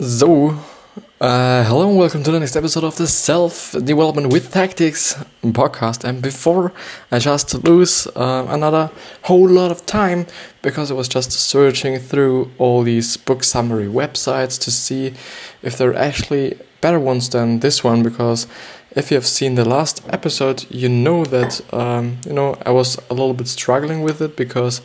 So, uh, hello and welcome to the next episode of the Self Development with Tactics podcast. And before I just lose uh, another whole lot of time because I was just searching through all these book summary websites to see if there are actually better ones than this one. Because if you have seen the last episode, you know that um, you know I was a little bit struggling with it because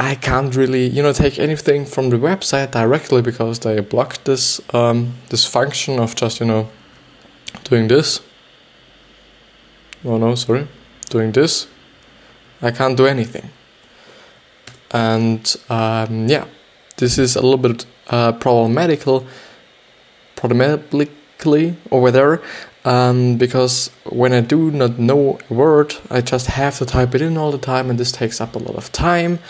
I can't really, you know, take anything from the website directly because they blocked this um, this function of just, you know, doing this. Oh no, sorry, doing this. I can't do anything. And um, yeah, this is a little bit uh, problematical, problematically over there, um, because when I do not know a word, I just have to type it in all the time, and this takes up a lot of time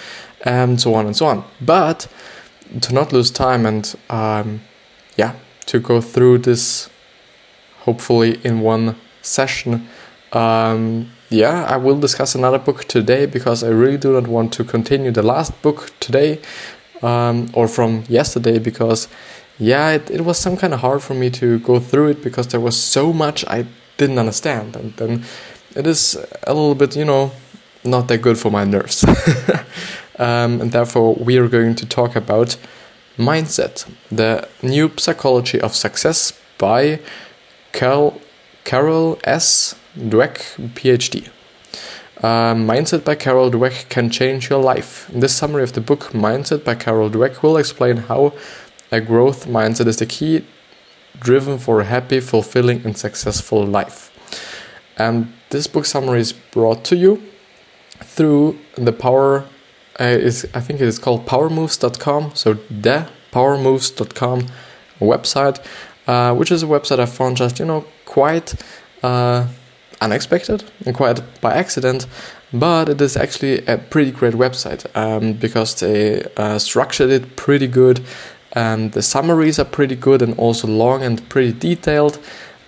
and so on and so on. But to not lose time and um, yeah, to go through this hopefully in one session. Um, yeah, I will discuss another book today because I really do not want to continue the last book today um, or from yesterday because yeah, it, it was some kind of hard for me to go through it because there was so much I didn't understand and then it is a little bit, you know, not that good for my nerves. Um, and therefore, we are going to talk about Mindset, the new psychology of success by Carol, Carol S. Dweck, PhD. Uh, Mindset by Carol Dweck can change your life. In this summary of the book, Mindset by Carol Dweck will explain how a growth mindset is the key driven for a happy, fulfilling, and successful life. And this book summary is brought to you through the power is I think it is called powermoves.com. So the powermoves.com website, uh, which is a website I found just you know quite uh, unexpected and quite by accident. But it is actually a pretty great website um, because they uh, structured it pretty good. And the summaries are pretty good and also long and pretty detailed.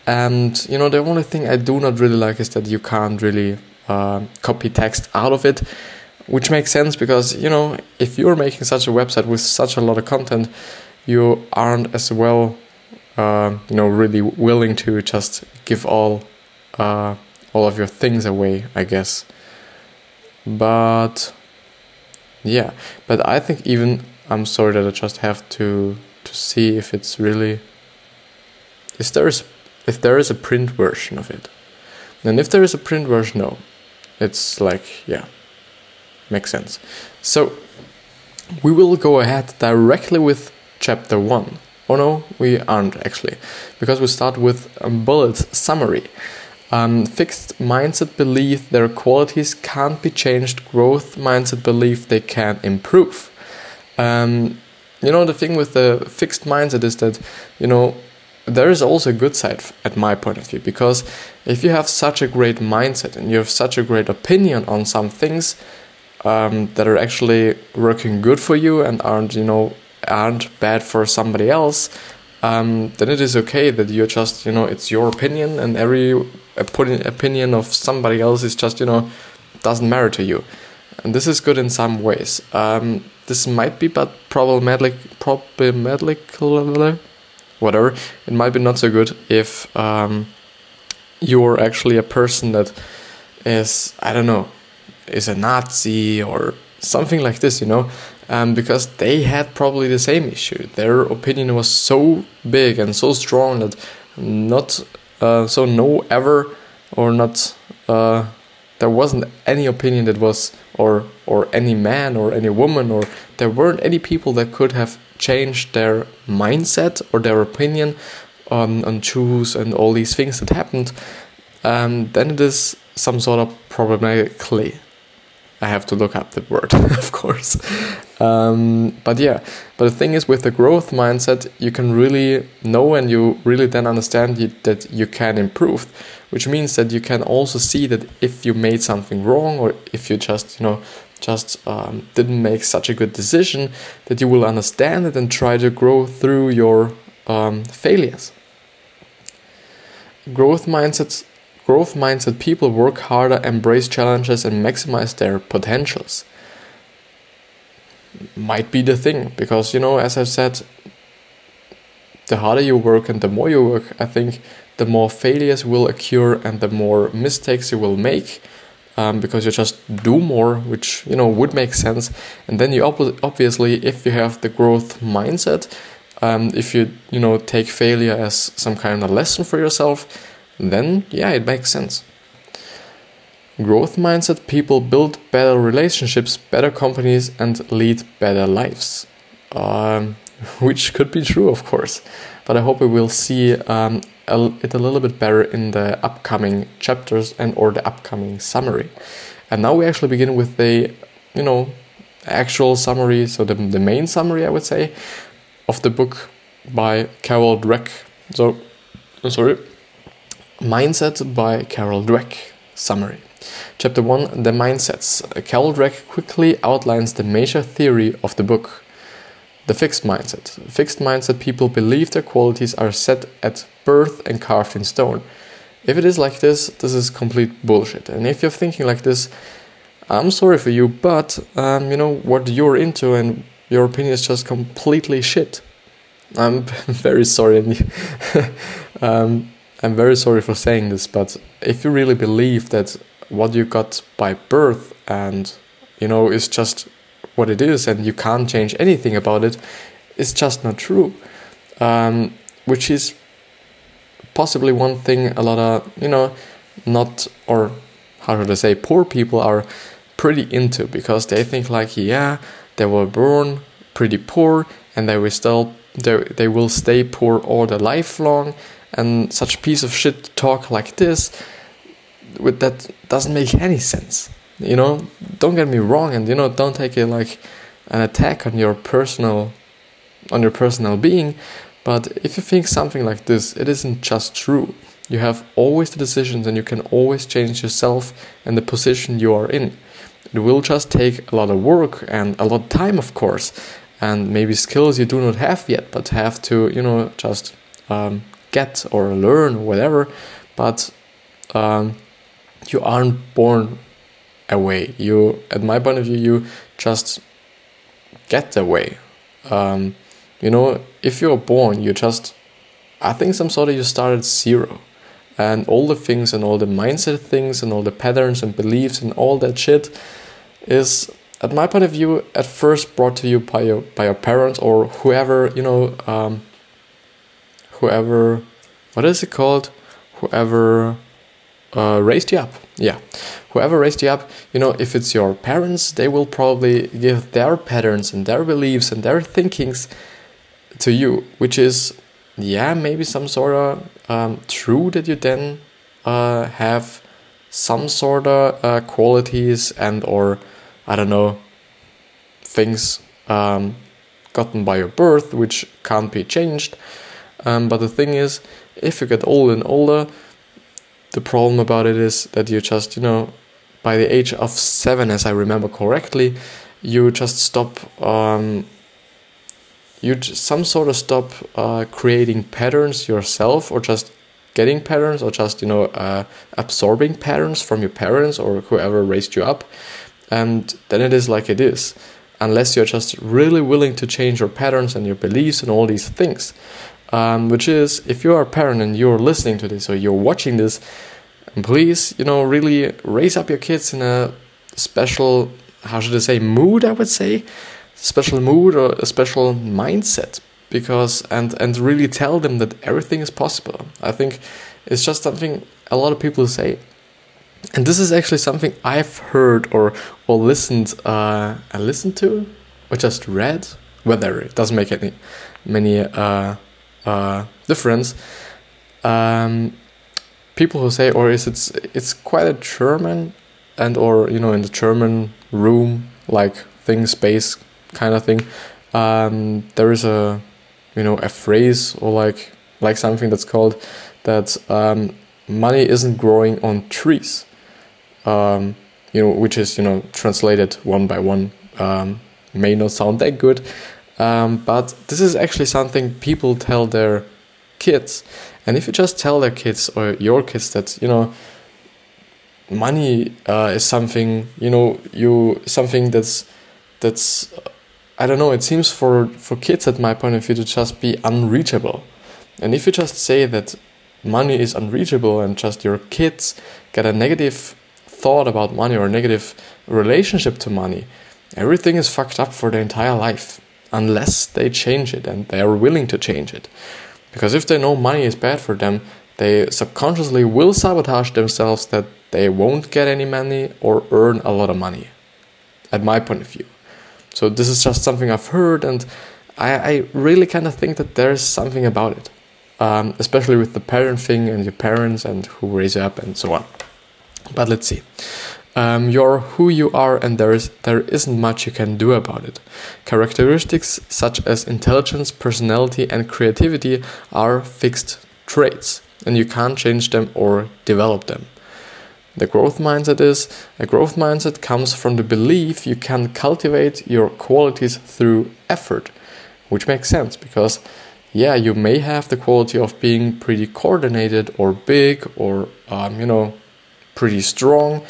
And you know the only thing I do not really like is that you can't really uh, copy text out of it which makes sense because you know if you're making such a website with such a lot of content you aren't as well uh, you know really willing to just give all uh, all of your things away i guess. But yeah. But i think even i'm sorry that i just have to to see if it's really if there is if there is a print version of it. And if there is a print version no. It's like yeah Makes sense. So we will go ahead directly with chapter 1. Oh no, we aren't actually, because we start with a bullet summary. Um, fixed mindset belief their qualities can't be changed, growth mindset belief they can improve. Um, you know, the thing with the fixed mindset is that, you know, there is also a good side at my point of view because if you have such a great mindset and you have such a great opinion on some things, um, that are actually working good for you and aren't you know aren't bad for somebody else um, then it is okay that you're just you know it's your opinion and every opinion of somebody else is just you know doesn't matter to you. And this is good in some ways. Um, this might be but problematic problematic whatever. It might be not so good if um, you're actually a person that is i don't know is a Nazi or something like this, you know, um, because they had probably the same issue. Their opinion was so big and so strong that not uh, so no ever or not uh, there wasn't any opinion that was or or any man or any woman or there weren't any people that could have changed their mindset or their opinion on on Jews and all these things that happened. Um, then it is some sort of problematically I have to look up the word, of course. Um, but yeah, but the thing is, with the growth mindset, you can really know and you really then understand that you can improve, which means that you can also see that if you made something wrong or if you just, you know, just um, didn't make such a good decision, that you will understand it and try to grow through your um, failures. Growth mindsets Growth mindset people work harder, embrace challenges, and maximize their potentials. Might be the thing, because, you know, as I've said, the harder you work and the more you work, I think the more failures will occur and the more mistakes you will make. Um, because you just do more, which you know would make sense. And then you ob- obviously, if you have the growth mindset, um, if you you know take failure as some kind of lesson for yourself, then yeah, it makes sense. Growth mindset people build better relationships, better companies, and lead better lives. Um, which could be true, of course. But I hope we will see um, it a little bit better in the upcoming chapters and or the upcoming summary. And now we actually begin with the, you know, actual summary. So the, the main summary, I would say, of the book by Carol Dweck. So, I'm sorry, Mindset by Carol Dweck. Summary. Chapter 1 The Mindsets. Carol Dweck quickly outlines the major theory of the book. The fixed mindset. Fixed mindset people believe their qualities are set at birth and carved in stone. If it is like this, this is complete bullshit. And if you're thinking like this, I'm sorry for you, but um, you know what you're into and your opinion is just completely shit. I'm very sorry. um, I'm very sorry for saying this, but if you really believe that what you got by birth and you know is just what it is and you can't change anything about it, it's just not true. Um, which is possibly one thing a lot of you know not or how should I say poor people are pretty into because they think like yeah they were born pretty poor and they were still they, they will stay poor all their life long and such piece of shit talk like this with that doesn't make any sense. You know don't get me wrong and you know don't take it like an attack on your personal on your personal being but if you think something like this it isn't just true. You have always the decisions and you can always change yourself and the position you are in. It will just take a lot of work and a lot of time, of course, and maybe skills you do not have yet, but have to, you know, just um, get or learn or whatever. But um, you aren't born away. You, at my point of view, you just get away. Um, you know, if you're born, you just, I think some sort of you start at zero and all the things and all the mindset things and all the patterns and beliefs and all that shit is at my point of view at first brought to you by your by your parents or whoever you know um, whoever what is it called? Whoever uh, raised you up. Yeah. Whoever raised you up you know if it's your parents they will probably give their patterns and their beliefs and their thinkings to you which is yeah maybe some sort of um, true that you then uh, have some sort of uh, qualities and or I don't know things um, gotten by your birth which can't be changed. Um, but the thing is, if you get older and older, the problem about it is that you just you know by the age of seven, as I remember correctly, you just stop. Um, you some sort of stop uh, creating patterns yourself, or just getting patterns or just you know uh, absorbing patterns from your parents or whoever raised you up and then it is like it is. Unless you're just really willing to change your patterns and your beliefs and all these things. Um, which is if you're a parent and you're listening to this or you're watching this please you know really raise up your kids in a special how should i say mood i would say. Special mood or a special mindset. Because and and really tell them that everything is possible. I think it's just something a lot of people say, and this is actually something I've heard or listened uh, I listened to or just read. Whether it doesn't make any many uh, uh, difference. Um, people who say, or is it's it's quite a German and or you know in the German room like thing space kind of thing. Um, there is a you know a phrase or like like something that's called that um, money isn't growing on trees um, you know which is you know translated one by one um, may not sound that good um, but this is actually something people tell their kids and if you just tell their kids or your kids that you know money uh, is something you know you something that's that's I don't know. It seems for for kids, at my point of view, to just be unreachable. And if you just say that money is unreachable and just your kids get a negative thought about money or negative relationship to money, everything is fucked up for their entire life unless they change it and they are willing to change it. Because if they know money is bad for them, they subconsciously will sabotage themselves that they won't get any money or earn a lot of money, at my point of view. So, this is just something I've heard, and I, I really kind of think that there's something about it, um, especially with the parent thing and your parents and who raise you up and so on. But let's see. Um, you're who you are, and there is there isn't much you can do about it. Characteristics such as intelligence, personality, and creativity are fixed traits, and you can't change them or develop them. The growth mindset is a growth mindset comes from the belief you can cultivate your qualities through effort, which makes sense because, yeah, you may have the quality of being pretty coordinated or big or, um, you know, pretty strong.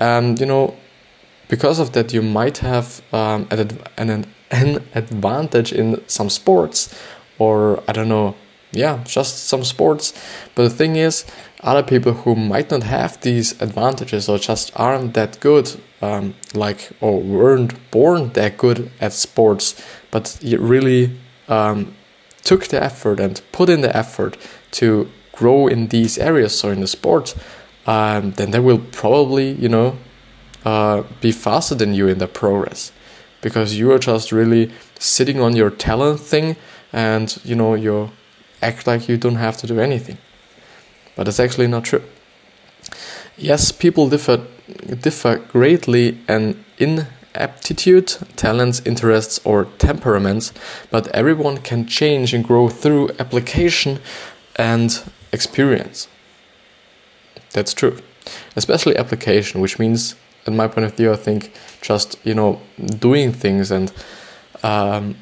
And you know because of that you might have um, an, an, an advantage in some sports or i don't know yeah just some sports. But the thing is other people who might not have these advantages or just aren't that good um, like or weren't born that good at sports but really um, took the effort and put in the effort to grow in these areas so in the sport um, then they will probably, you know, uh, be faster than you in the progress because you are just really sitting on your talent thing and, you know, you act like you don't have to do anything. But it's actually not true. Yes, people differ, differ greatly and in aptitude, talents, interests, or temperaments, but everyone can change and grow through application and experience. That's true. Especially application, which means, in my point of view, I think just, you know, doing things. And um,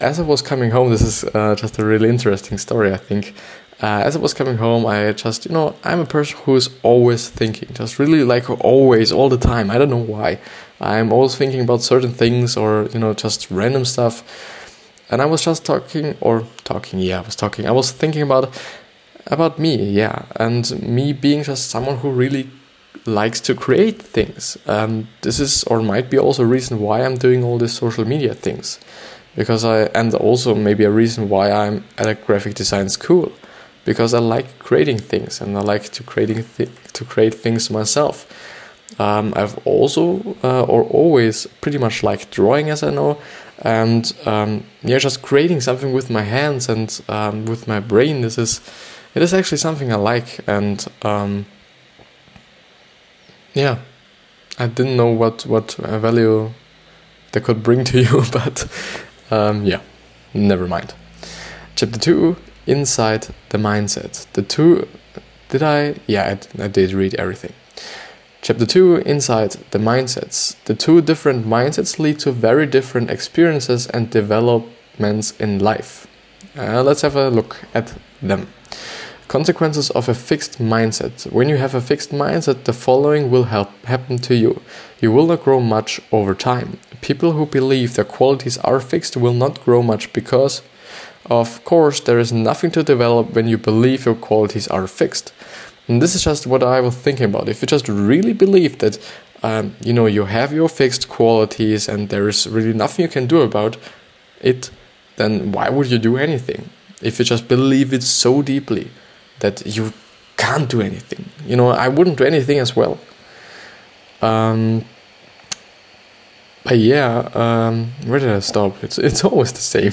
as I was coming home, this is uh, just a really interesting story, I think. Uh, as I was coming home, I just, you know, I'm a person who's always thinking, just really like always, all the time. I don't know why. I'm always thinking about certain things or, you know, just random stuff. And I was just talking, or talking, yeah, I was talking. I was thinking about about me, yeah, and me being just someone who really likes to create things. This is or might be also a reason why I'm doing all these social media things, because I and also maybe a reason why I'm at a graphic design school, because I like creating things and I like to creating th- to create things myself. Um, I've also uh, or always pretty much liked drawing, as I know, and um, yeah, just creating something with my hands and um, with my brain. This is it is actually something I like, and um, yeah, I didn't know what what value they could bring to you, but um, yeah, never mind. Chapter two: Inside the mindset. The two did I? Yeah, I, I did read everything. Chapter 2 Inside the Mindsets. The two different mindsets lead to very different experiences and developments in life. Uh, let's have a look at them. Consequences of a fixed mindset. When you have a fixed mindset, the following will help happen to you. You will not grow much over time. People who believe their qualities are fixed will not grow much because, of course, there is nothing to develop when you believe your qualities are fixed. And this is just what I was thinking about. If you just really believe that, um, you know, you have your fixed qualities and there is really nothing you can do about it, then why would you do anything? If you just believe it so deeply that you can't do anything. You know, I wouldn't do anything as well. Um, but yeah, um, where did I stop? It's it's always the same.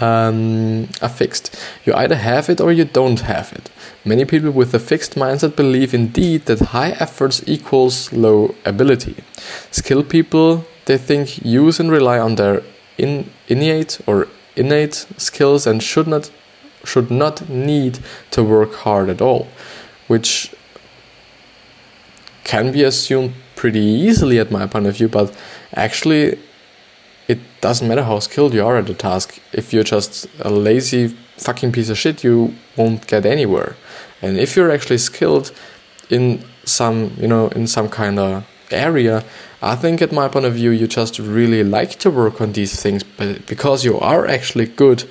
um, a fixed. You either have it or you don't have it. Many people with a fixed mindset believe indeed that high efforts equals low ability. Skilled people, they think, use and rely on their in, innate or innate skills and should not should not need to work hard at all, which can be assumed pretty easily at my point of view, but actually it doesn't matter how skilled you are at the task. If you're just a lazy fucking piece of shit, you won't get anywhere. And if you're actually skilled in some, you know, in some kind of area, I think at my point of view, you just really like to work on these things, but because you are actually good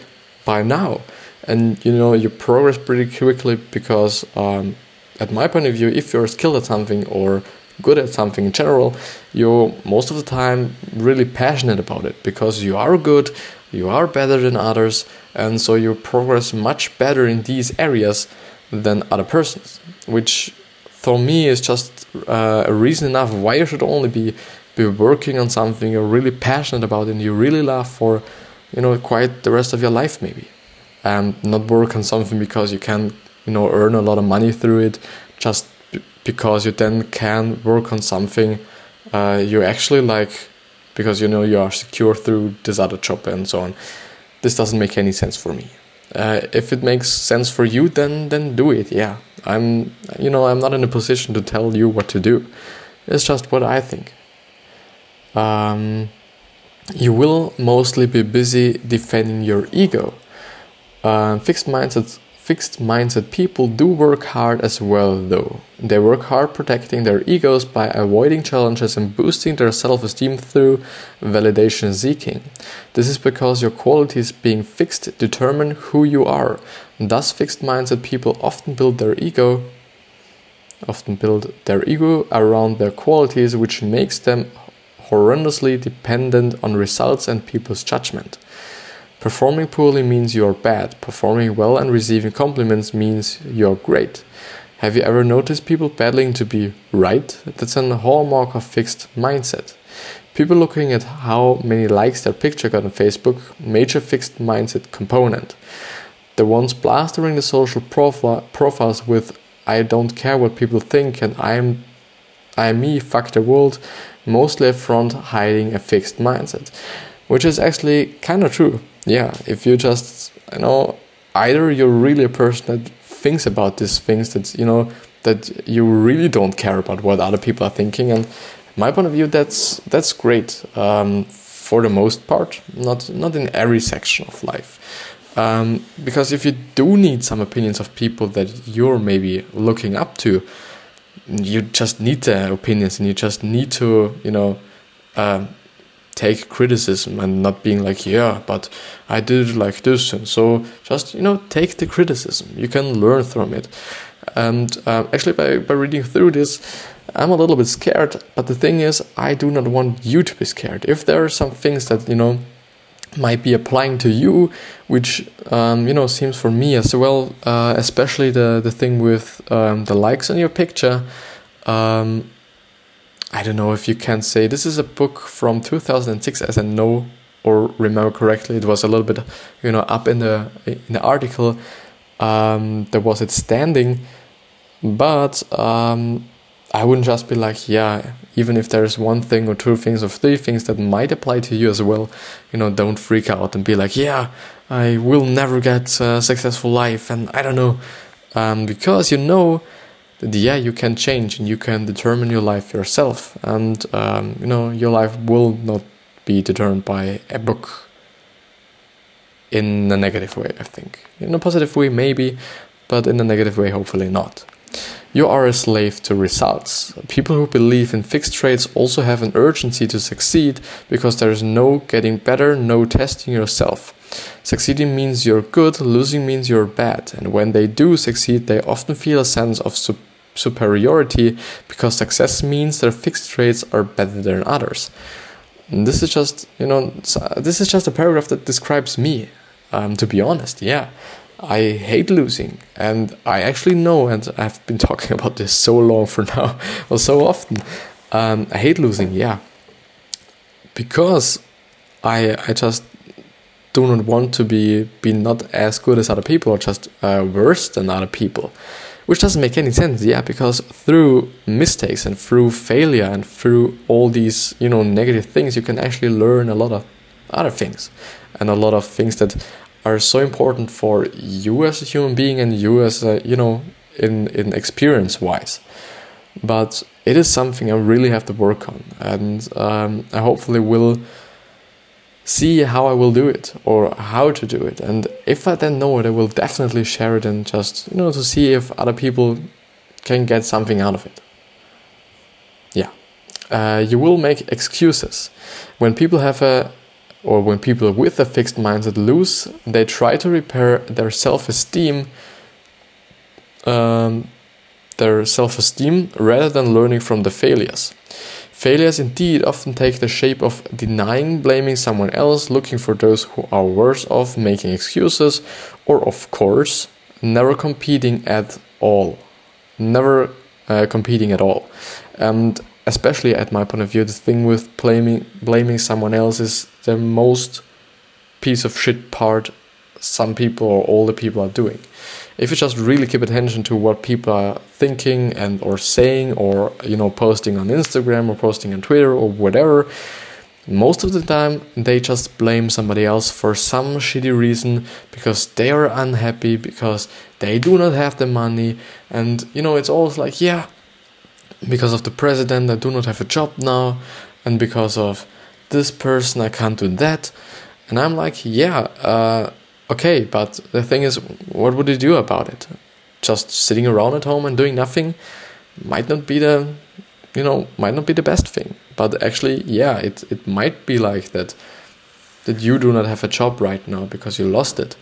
by now and you know you progress pretty quickly because um, at my point of view if you're skilled at something or good at something in general you're most of the time really passionate about it because you are good you are better than others and so you progress much better in these areas than other persons which for me is just uh, a reason enough why you should only be be working on something you're really passionate about and you really love for you know quite the rest of your life maybe and not work on something because you can you know earn a lot of money through it just because you then can work on something uh, you actually like because you know you are secure through this other job and so on. This doesn't make any sense for me. Uh, if it makes sense for you then then do it yeah. I'm you know i'm not in a position to tell you what to do. It's just what i think. Um, you will mostly be busy defending your ego. Uh, fixed mindset fixed mindset people do work hard as well though. They work hard protecting their egos by avoiding challenges and boosting their self-esteem through validation seeking. This is because your qualities being fixed determine who you are. Thus fixed mindset people often build their ego often build their ego around their qualities which makes them horrendously dependent on results and people's judgment. Performing poorly means you're bad. Performing well and receiving compliments means you're great. Have you ever noticed people battling to be right? That's a hallmark of fixed mindset. People looking at how many likes their picture got on Facebook, major fixed mindset component. The ones blastering the social profile, profiles with I don't care what people think and I'm I am me, fuck the world, mostly front hiding a fixed mindset, which is actually kind of true. Yeah, if you just, you know, either you're really a person that thinks about these things that, you know, that you really don't care about what other people are thinking. And my point of view, that's that's great um, for the most part, not not in every section of life. Um, because if you do need some opinions of people that you're maybe looking up to, you just need their opinions and you just need to you know um, take criticism and not being like yeah but i did it like this and so just you know take the criticism you can learn from it and um, actually by, by reading through this i'm a little bit scared but the thing is i do not want you to be scared if there are some things that you know might be applying to you, which um, you know seems for me as well, uh, especially the the thing with um, the likes on your picture. Um, I don't know if you can say this is a book from 2006, as I know or remember correctly. It was a little bit, you know, up in the in the article. Um, there was it standing, but um, I wouldn't just be like, yeah, even if there's one thing or two things or three things that might apply to you as well, you know, don't freak out and be like, yeah, I will never get a successful life and I don't know. Um, because you know yeah, you can change and you can determine your life yourself. And, um, you know, your life will not be determined by a book in a negative way, I think. In a positive way, maybe, but in a negative way, hopefully not. You are a slave to results. People who believe in fixed traits also have an urgency to succeed because there is no getting better, no testing yourself. Succeeding means you're good, losing means you're bad, and when they do succeed, they often feel a sense of su- superiority because success means their fixed traits are better than others. And this is just, you know, this is just a paragraph that describes me, um, to be honest, yeah. I hate losing, and I actually know, and I've been talking about this so long for now, or so often. Um, I hate losing, yeah, because I I just do not want to be be not as good as other people, or just uh, worse than other people, which doesn't make any sense, yeah, because through mistakes and through failure and through all these you know negative things, you can actually learn a lot of other things, and a lot of things that are so important for you as a human being and you as a, you know in in experience wise but it is something I really have to work on and um, I hopefully will see how I will do it or how to do it. And if I then know it I will definitely share it and just you know to see if other people can get something out of it. Yeah. Uh, you will make excuses. When people have a or when people with a fixed mindset lose, they try to repair their self esteem. Um, their self esteem rather than learning from the failures. Failures indeed often take the shape of denying, blaming someone else, looking for those who are worse off, making excuses, or of course, never competing at all. Never uh, competing at all. And especially at my point of view, the thing with blaming blaming someone else is the most piece of shit part some people or all the people are doing. If you just really keep attention to what people are thinking and or saying or you know posting on Instagram or posting on Twitter or whatever most of the time they just blame somebody else for some shitty reason because they are unhappy because they do not have the money and you know it's always like yeah because of the president I do not have a job now and because of this person I can't do that and I'm like yeah uh, Okay, but the thing is, what would you do about it? Just sitting around at home and doing nothing might not be the, you know, might not be the best thing. But actually, yeah, it it might be like that, that you do not have a job right now because you lost it.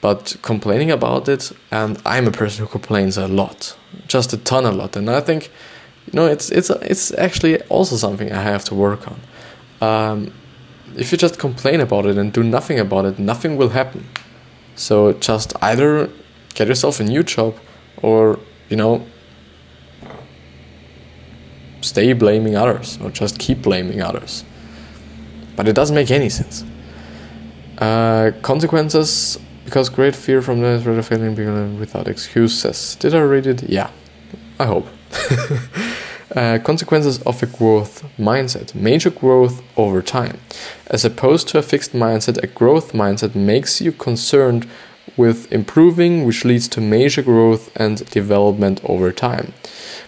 But complaining about it, and I'm a person who complains a lot, just a ton, a lot, and I think, you know, it's it's it's actually also something I have to work on. Um, if you just complain about it and do nothing about it, nothing will happen. So just either get yourself a new job or, you know, stay blaming others or just keep blaming others. But it doesn't make any sense. Uh, consequences because great fear from the threat of failing without excuses. Did I read it? Yeah, I hope. Uh, consequences of a growth mindset. Major growth over time. As opposed to a fixed mindset, a growth mindset makes you concerned with improving, which leads to major growth and development over time.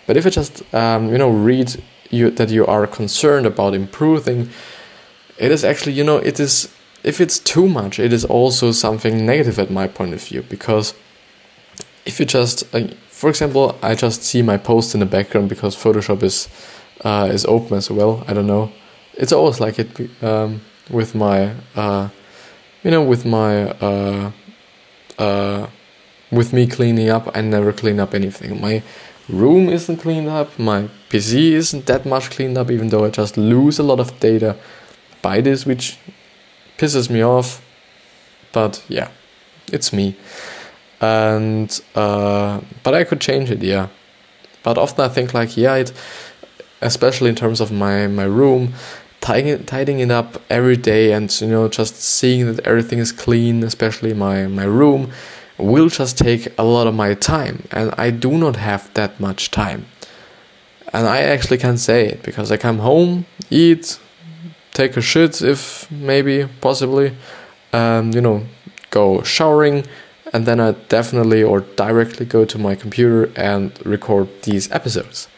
But if I just um, you know read you that you are concerned about improving, it is actually you know it is if it's too much, it is also something negative at my point of view because if you just uh, for example, I just see my post in the background because Photoshop is uh, is open as well. I don't know. It's always like it um, with my uh, you know with my uh, uh, with me cleaning up. I never clean up anything. My room isn't cleaned up. My PC isn't that much cleaned up, even though I just lose a lot of data by this, which pisses me off. But yeah, it's me and uh, but I could change it, yeah. But often I think like, yeah, it, especially in terms of my my room, tidying tidying it up every day, and you know just seeing that everything is clean, especially my my room, will just take a lot of my time, and I do not have that much time. And I actually can say it because I come home, eat, take a shit if maybe possibly, um, you know, go showering and then I definitely or directly go to my computer and record these episodes.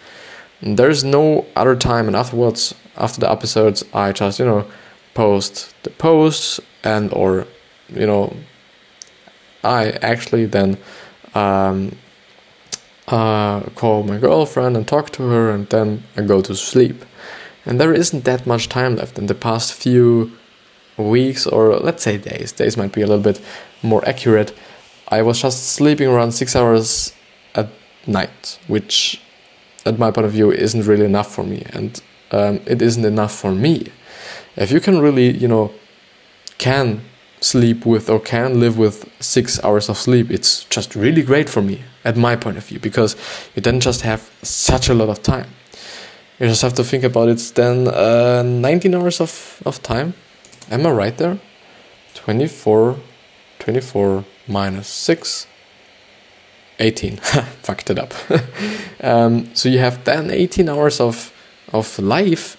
There's no other time, and afterwards, after the episodes, I just you know post the posts and or you know I actually then um, uh, call my girlfriend and talk to her, and then I go to sleep. And there isn't that much time left in the past few weeks, or let's say days. Days might be a little bit more accurate. I was just sleeping around six hours at night, which, at my point of view, isn't really enough for me, and um, it isn't enough for me. If you can really, you know, can sleep with or can live with six hours of sleep, it's just really great for me, at my point of view, because you then just have such a lot of time. You just have to think about it. Then uh, 19 hours of, of time. Am I right there? 24, 24 minus 6 18 fucked it up. Um, so you have then 18 hours of of life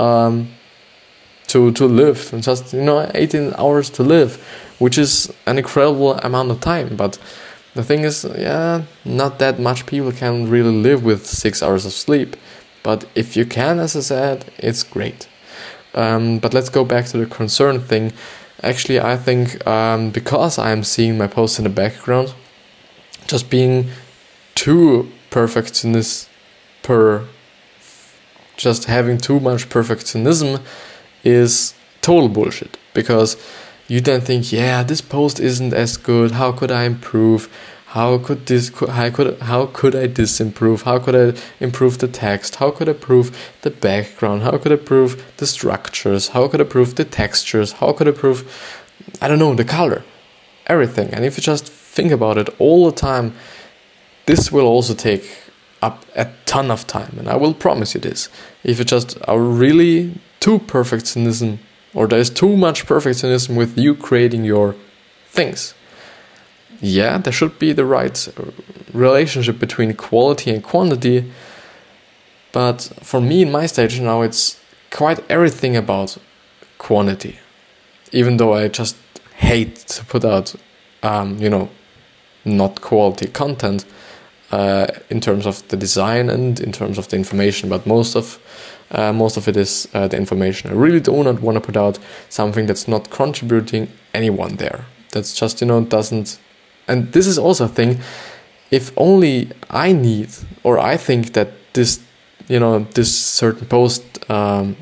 um, to to live. And just you know 18 hours to live which is an incredible amount of time. But the thing is yeah not that much people can really live with six hours of sleep. But if you can as i said it's great. Um, but let's go back to the concern thing Actually, I think um, because I'm seeing my post in the background, just being too perfectionist per just having too much perfectionism is total bullshit. because you then think, yeah, this post isn't as good. How could I improve? How could this? How could how could I disimprove? How could I improve the text? How could I improve the background? How could I improve the structures? How could I improve the textures? How could I improve, I don't know, the color, everything. And if you just think about it all the time, this will also take up a ton of time. And I will promise you this: if you just are really too perfectionism or there's too much perfectionism with you creating your things. Yeah, there should be the right relationship between quality and quantity, but for me in my stage now, it's quite everything about quantity. Even though I just hate to put out, um, you know, not quality content uh, in terms of the design and in terms of the information, but most of uh, most of it is uh, the information. I really do not want to put out something that's not contributing anyone there. That's just, you know, doesn't. And this is also a thing. If only I need, or I think that this, you know, this certain post, um,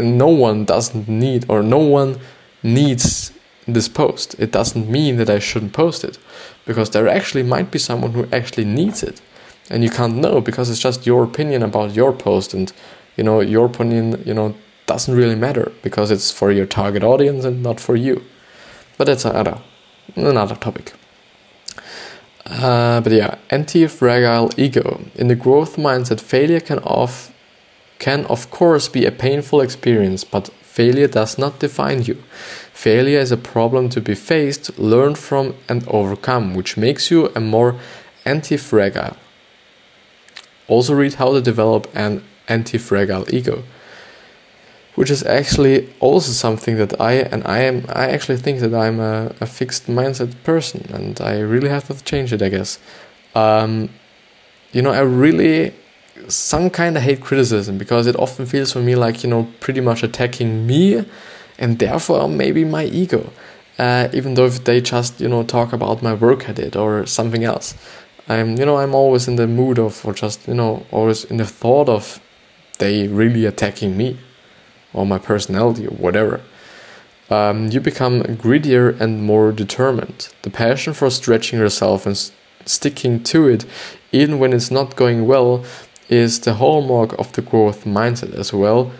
no one doesn't need, or no one needs this post, it doesn't mean that I shouldn't post it. Because there actually might be someone who actually needs it and you can't know because it's just your opinion about your post and you know your opinion you know doesn't really matter because it's for your target audience and not for you but that's another another topic. Uh, but yeah anti-fragile ego. In the growth mindset failure can of can of course be a painful experience but failure does not define you. Failure is a problem to be faced learned from and overcome which makes you a more anti-fragile. Also read how to develop an anti-fragile ego which is actually also something that I and I am I actually think that I'm a, a fixed mindset person and I really have to change it I guess. Um, you know I really some kind of hate criticism because it often feels for me like you know pretty much attacking me and therefore maybe my ego uh, even though if they just you know talk about my work I did or something else. I'm you know I'm always in the mood of or just you know always in the thought of they really attacking me or my personality or whatever. Um, you become greedier and more determined. The passion for stretching yourself and sticking to it, even when it's not going well, is the hallmark of the growth mindset as well,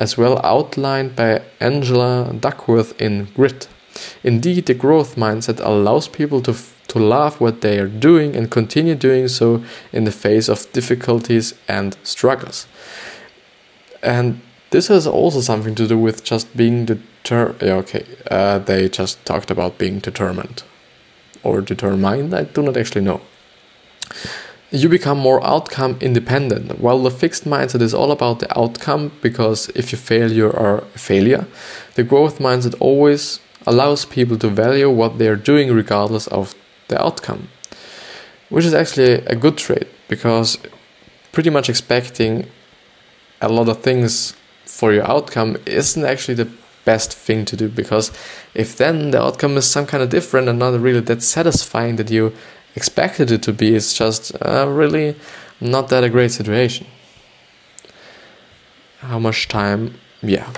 as well outlined by Angela Duckworth in Grit. Indeed, the growth mindset allows people to to love what they are doing and continue doing so in the face of difficulties and struggles. And this has also something to do with just being determined. Yeah, okay, uh, they just talked about being determined or determined. I do not actually know. You become more outcome independent, while the fixed mindset is all about the outcome because if you fail, you are a failure. The growth mindset always allows people to value what they are doing regardless of the outcome, which is actually a good trait because pretty much expecting a lot of things for your outcome isn't actually the best thing to do because if then the outcome is some kind of different and not really that satisfying that you expected it to be, it's just uh, really not that a great situation. How much time? Yeah,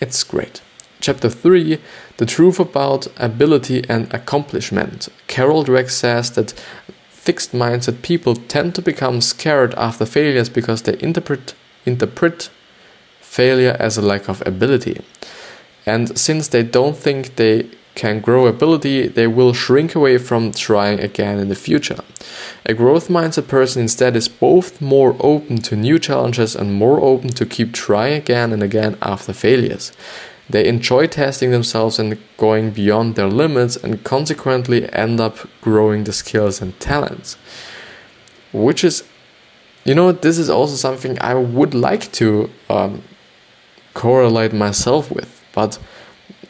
it's great. Chapter 3 The Truth About Ability and Accomplishment. Carol Dweck says that fixed mindset people tend to become scared after failures because they interpret interpret failure as a lack of ability. And since they don't think they can grow ability, they will shrink away from trying again in the future. A growth mindset person instead is both more open to new challenges and more open to keep trying again and again after failures. They enjoy testing themselves and going beyond their limits and consequently end up growing the skills and talents. Which is, you know, this is also something I would like to um, correlate myself with, but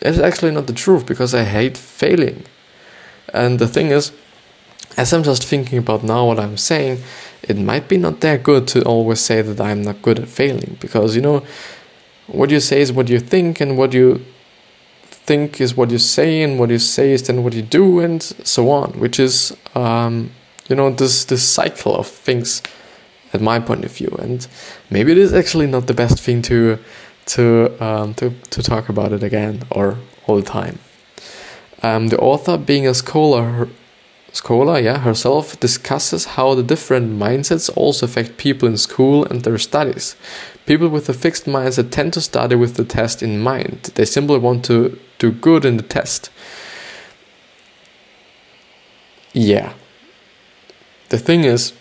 it's actually not the truth because I hate failing. And the thing is, as I'm just thinking about now what I'm saying, it might be not that good to always say that I'm not good at failing because you know what you say is what you think, and what you think is what you say, and what you say is then what you do, and so on. Which is, um, you know, this this cycle of things, at my point of view. And maybe it is actually not the best thing to to um, to to talk about it again or all the time. Um, the author, being a scholar, scholar, yeah, herself discusses how the different mindsets also affect people in school and their studies. People with a fixed mindset tend to study with the test in mind. They simply want to do good in the test. Yeah. The thing is,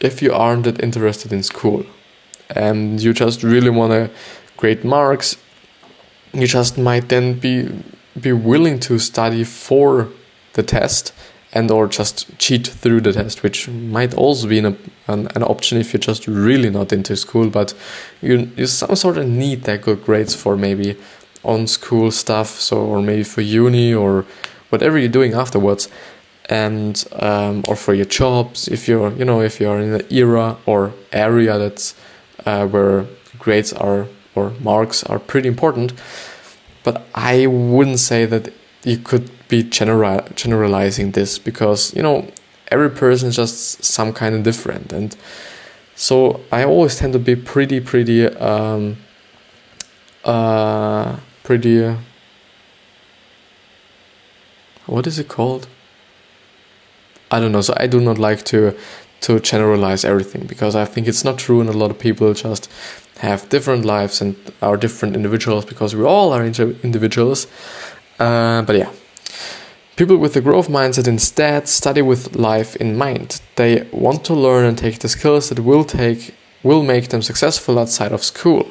if you aren't that interested in school and you just really want to great marks, you just might then be be willing to study for the test and or just cheat through the test, which might also be an, an, an, option if you're just really not into school, but you, you some sort of need that good grades for maybe on school stuff, so or maybe for uni or whatever you're doing afterwards, and um, or for your jobs if you're you know if you're in an era or area that's uh, where grades are or marks are pretty important. But I wouldn't say that you could be general generalizing this because you know every person is just some kind of different. And so I always tend to be pretty pretty um, uh, pretty uh, what is it called? I don't know. So I do not like to to generalize everything because I think it's not true and a lot of people just have different lives and are different individuals because we all are individuals uh, but yeah People with the growth mindset instead study with life in mind. They want to learn and take the skills that will take will make them successful outside of school.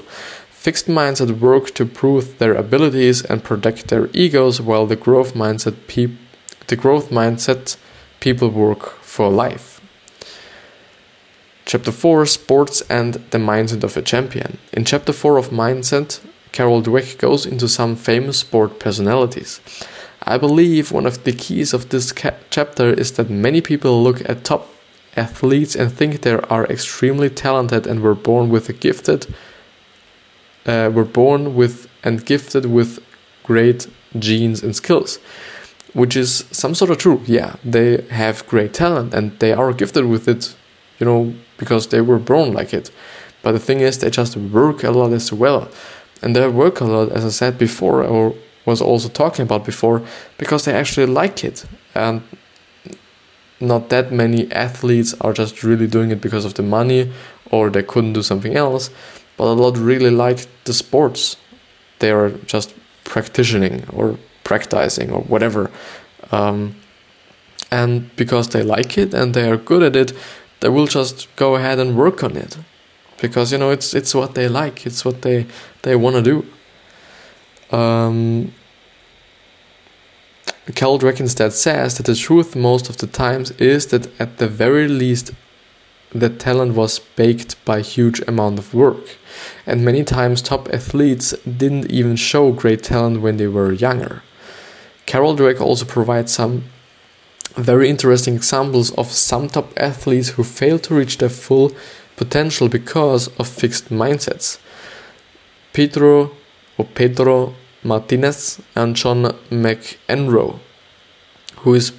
Fixed mindset work to prove their abilities and protect their egos, while the growth mindset pe- the growth mindset people work for life. Chapter 4 Sports and the Mindset of a Champion. In Chapter 4 of Mindset, Carol Dweck goes into some famous sport personalities. I believe one of the keys of this chapter is that many people look at top athletes and think they are extremely talented and were born with a gifted uh, were born with and gifted with great genes and skills which is some sort of true yeah they have great talent and they are gifted with it you know because they were born like it. But the thing is they just work a lot as well. And they work a lot as i said before or was also talking about before because they actually like it. And not that many athletes are just really doing it because of the money or they couldn't do something else. But a lot really like the sports they are just practicing or practicing or whatever. Um, and because they like it and they are good at it they will just go ahead and work on it. Because you know it's it's what they like. It's what they they want to do. Um, Carol instead says that the truth most of the times is that at the very least the talent was baked by huge amount of work. And many times top athletes didn't even show great talent when they were younger. Carol Dweck also provides some very interesting examples of some top athletes who failed to reach their full potential because of fixed mindsets. Pedro or Pedro Martinez and John McEnroe, who is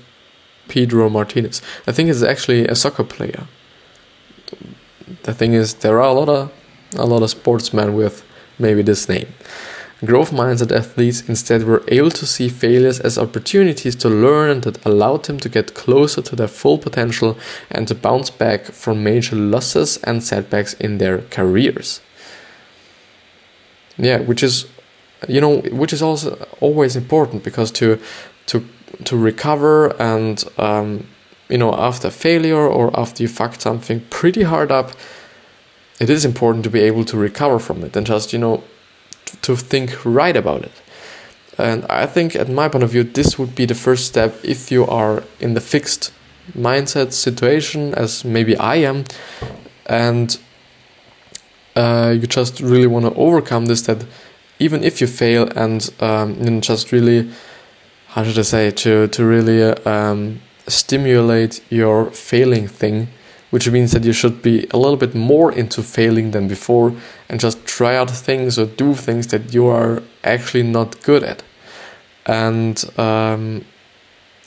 Pedro Martinez. I think he's actually a soccer player. The thing is, there are a lot of a lot of sportsmen with maybe this name. Growth mindset athletes instead were able to see failures as opportunities to learn that allowed them to get closer to their full potential and to bounce back from major losses and setbacks in their careers. Yeah, which is you know, which is also always important because to to to recover and um, you know after failure or after you fucked something pretty hard up, it is important to be able to recover from it and just you know to think right about it. And I think, at my point of view, this would be the first step if you are in the fixed mindset situation, as maybe I am, and uh, you just really want to overcome this. That even if you fail and um, you know, just really how should I say to to really um, stimulate your failing thing, which means that you should be a little bit more into failing than before and just try out things or do things that you are actually not good at, and um,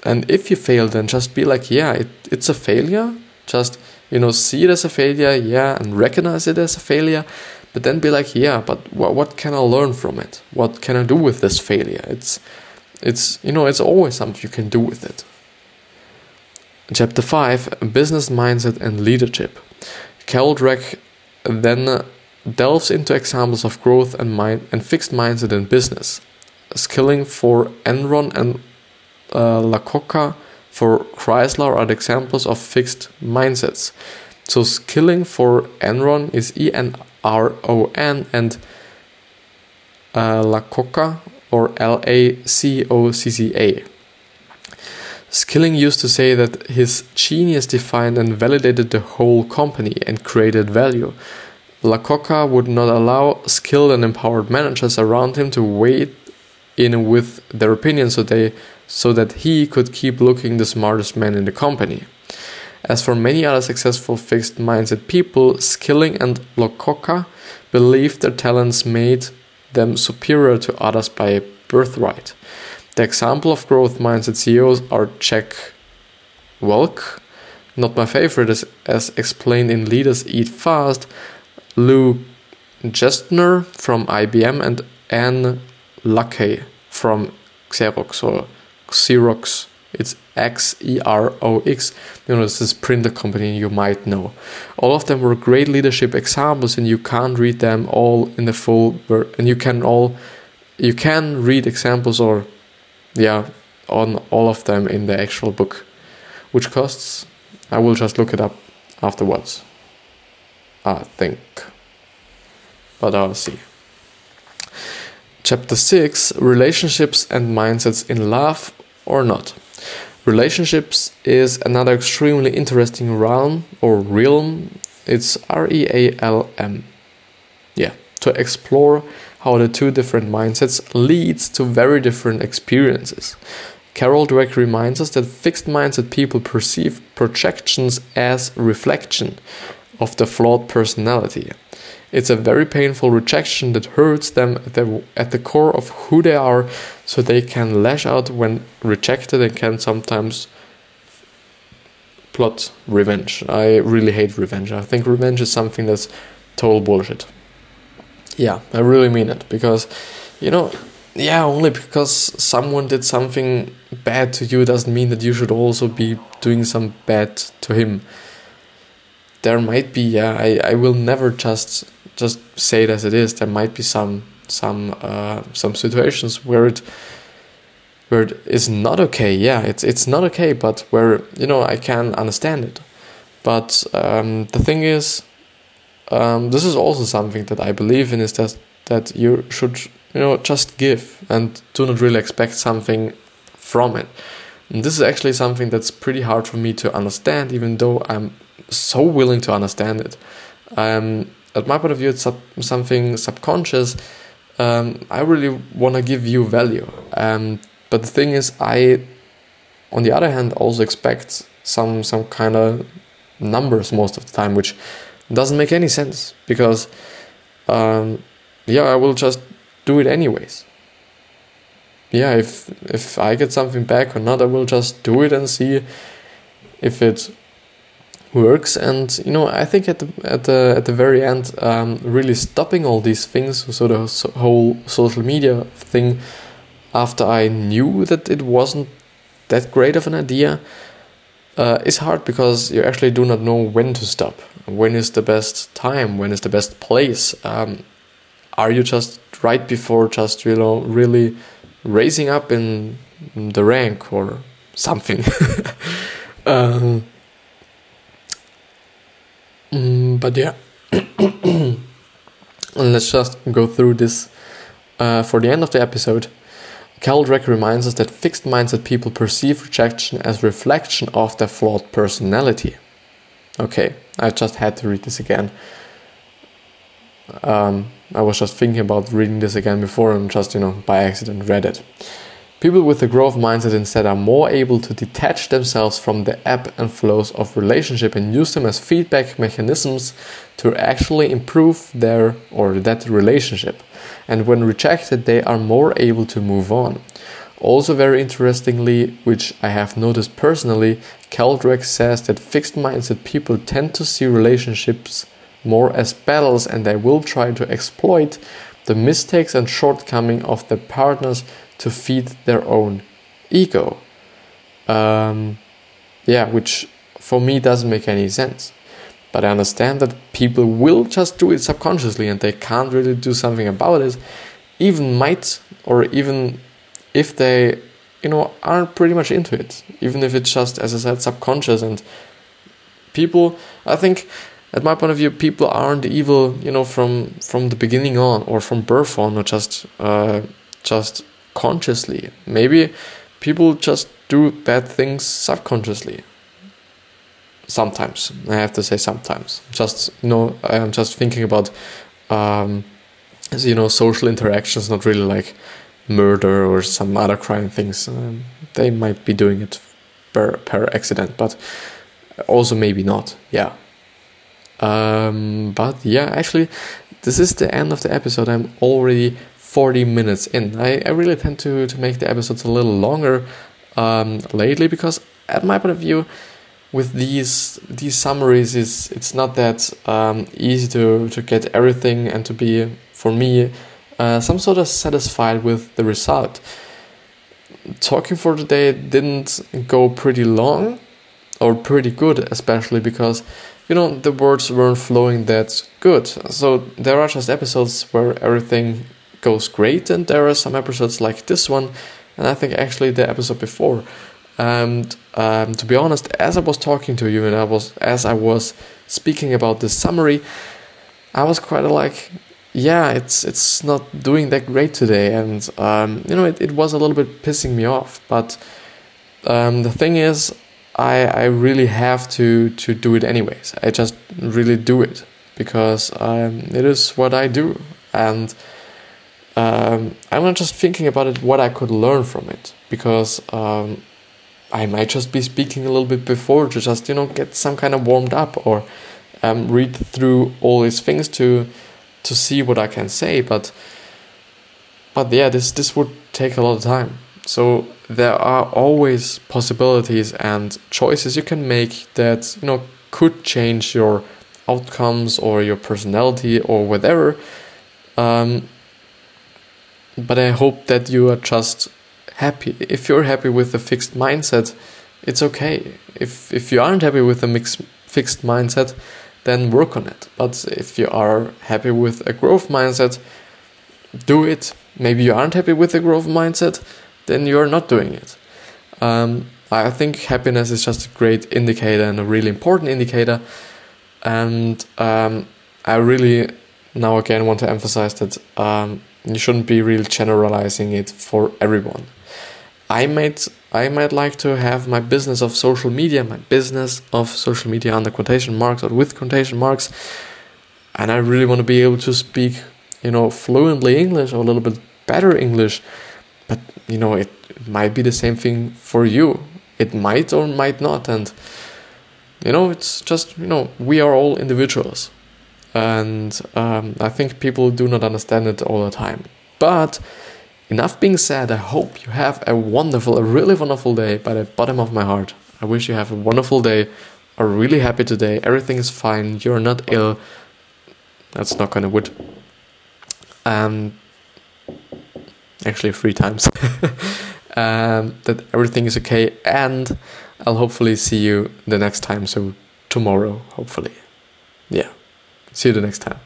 and if you fail, then just be like, yeah, it, it's a failure. Just you know, see it as a failure, yeah, and recognize it as a failure, but then be like, yeah, but wh- what can I learn from it? What can I do with this failure? It's, it's, you know, it's always something you can do with it. Chapter 5 Business Mindset and Leadership. Dweck then delves into examples of growth and mind and fixed mindset in business. Skilling for Enron and uh, La Coca for Chrysler are examples of fixed mindsets. So skilling for Enron is E N R O N and uh, La Coca or L A C O C C A. Skilling used to say that his genius defined and validated the whole company and created value. La Coca would not allow skilled and empowered managers around him to weigh in with their opinions so they so that he could keep looking the smartest man in the company. As for many other successful fixed mindset people, Skilling and Lococa believed their talents made them superior to others by birthright. The example of growth mindset CEOs are Jack Welch, not my favorite as, as explained in Leaders Eat Last, Lou Gerstner from IBM, and Anne Leckie from Xerox or Xerox. It's X E R O X. You know, this printer company you might know. All of them were great leadership examples, and you can't read them all in the full. And you can all, you can read examples or, yeah, on all of them in the actual book, which costs. I will just look it up afterwards. I think, but I'll see. Chapter 6 Relationships and Mindsets in Love or Not. Relationships is another extremely interesting realm or realm. It's R E A L M. Yeah, to explore how the two different mindsets leads to very different experiences. Carol Dweck reminds us that fixed mindset people perceive projections as reflection of the flawed personality. It's a very painful rejection that hurts them at the, at the core of who they are, so they can lash out when rejected and can sometimes plot revenge. I really hate revenge. I think revenge is something that's total bullshit. Yeah, I really mean it because, you know, yeah, only because someone did something bad to you doesn't mean that you should also be doing some bad to him. There might be, yeah, I, I will never just just say it as it is. There might be some some uh, some situations where it where it is not okay. Yeah, it's it's not okay, but where you know I can understand it. But um, the thing is, um, this is also something that I believe in is that that you should you know just give and do not really expect something from it. And this is actually something that's pretty hard for me to understand, even though I'm so willing to understand it. Um, at my point of view, it's sub- something subconscious. Um, I really want to give you value. Um, but the thing is, I, on the other hand, also expect some some kind of numbers most of the time, which doesn't make any sense because, um, yeah, I will just do it anyways. Yeah, if if I get something back or not, I will just do it and see if it works. And you know i think at the at the at the very end um, really stopping all these things so the whole social media thing after i knew that it wasn't that great of an idea uh, is hard because you actually do not know when to stop. When is the best time? When is the best place? Um, are you just right before just you know really raising up in the rank or something? Um, Mm, but yeah, let's just go through this uh, for the end of the episode. Carol Dweck reminds us that fixed mindset people perceive rejection as reflection of their flawed personality. Okay, I just had to read this again. Um, I was just thinking about reading this again before and just, you know, by accident read it. People with a growth mindset instead are more able to detach themselves from the ebb and flows of relationship and use them as feedback mechanisms to actually improve their or that relationship. And when rejected, they are more able to move on. Also, very interestingly, which I have noticed personally, Carol says that fixed mindset people tend to see relationships more as battles and they will try to exploit the mistakes and shortcomings of their partners to feed their own ego. Um, yeah, which for me doesn't make any sense. But I understand that people will just do it subconsciously and they can't really do something about it. Even might, or even if they, you know, aren't pretty much into it. Even if it's just, as I said, subconscious. And people, I think, at my point of view, people aren't evil, you know, from from the beginning on or from birth on, or just uh, just consciously. Maybe people just do bad things subconsciously. Sometimes i have to say sometimes. Just you know i'm just thinking about um, you know social interactions not really like murder or some other crime things. Um, they might be doing it per, per accident but also maybe not. Yeah. Um, but yeah actually this is the end of the episode. I'm already 40 minutes in i, I really tend to, to make the episodes a little longer um, lately because at my point of view with these these summaries is it's not that um, easy to to get everything and to be for me uh, some sort of satisfied with the result. Talking for today didn't go pretty long or pretty good, especially because you know the words weren't flowing that good. So there are just episodes where everything goes great, and there are some episodes like this one, and I think actually the episode before and um, to be honest, as I was talking to you and I was as I was speaking about the summary, I was quite like, yeah, it's it's not doing that great today, and um, you know it, it was a little bit pissing me off. But um, the thing is, I I really have to to do it anyways. I just really do it because um, it is what I do, and um, I'm not just thinking about it what I could learn from it because um, I might just be speaking a little bit before to just you know get some kind of warmed up or um, read through all these things to to see what I can say. But but yeah, this this would take a lot of time. So there are always possibilities and choices you can make that you know could change your outcomes or your personality or whatever. Um, but I hope that you are just happy. If you're happy with a fixed mindset, it's okay. If if you aren't happy with a mixed fixed mindset, then work on it. But if you are happy with a growth mindset, do it. Maybe you aren't happy with a growth mindset, then you're not doing it. Um, I think happiness is just a great indicator and a really important indicator. And um, I really now again want to emphasize that um, you shouldn't be really generalizing it for everyone. I might I might like to have my business of social media, my business of social media under quotation marks or with quotation marks, and I really want to be able to speak, you know, fluently English or a little bit better English. But you know, it, it might be the same thing for you. It might or might not, and you know, it's just you know, we are all individuals, and um, I think people do not understand it all the time, but Enough being said, I hope you have a wonderful, a really wonderful day by the bottom of my heart. I wish you have a wonderful day, a really happy today. Everything is fine. You're not ill. That's not gonna wood. Um, actually, three times. um, that everything is okay, and I'll hopefully see you the next time. So tomorrow, hopefully. Yeah. See you the next time.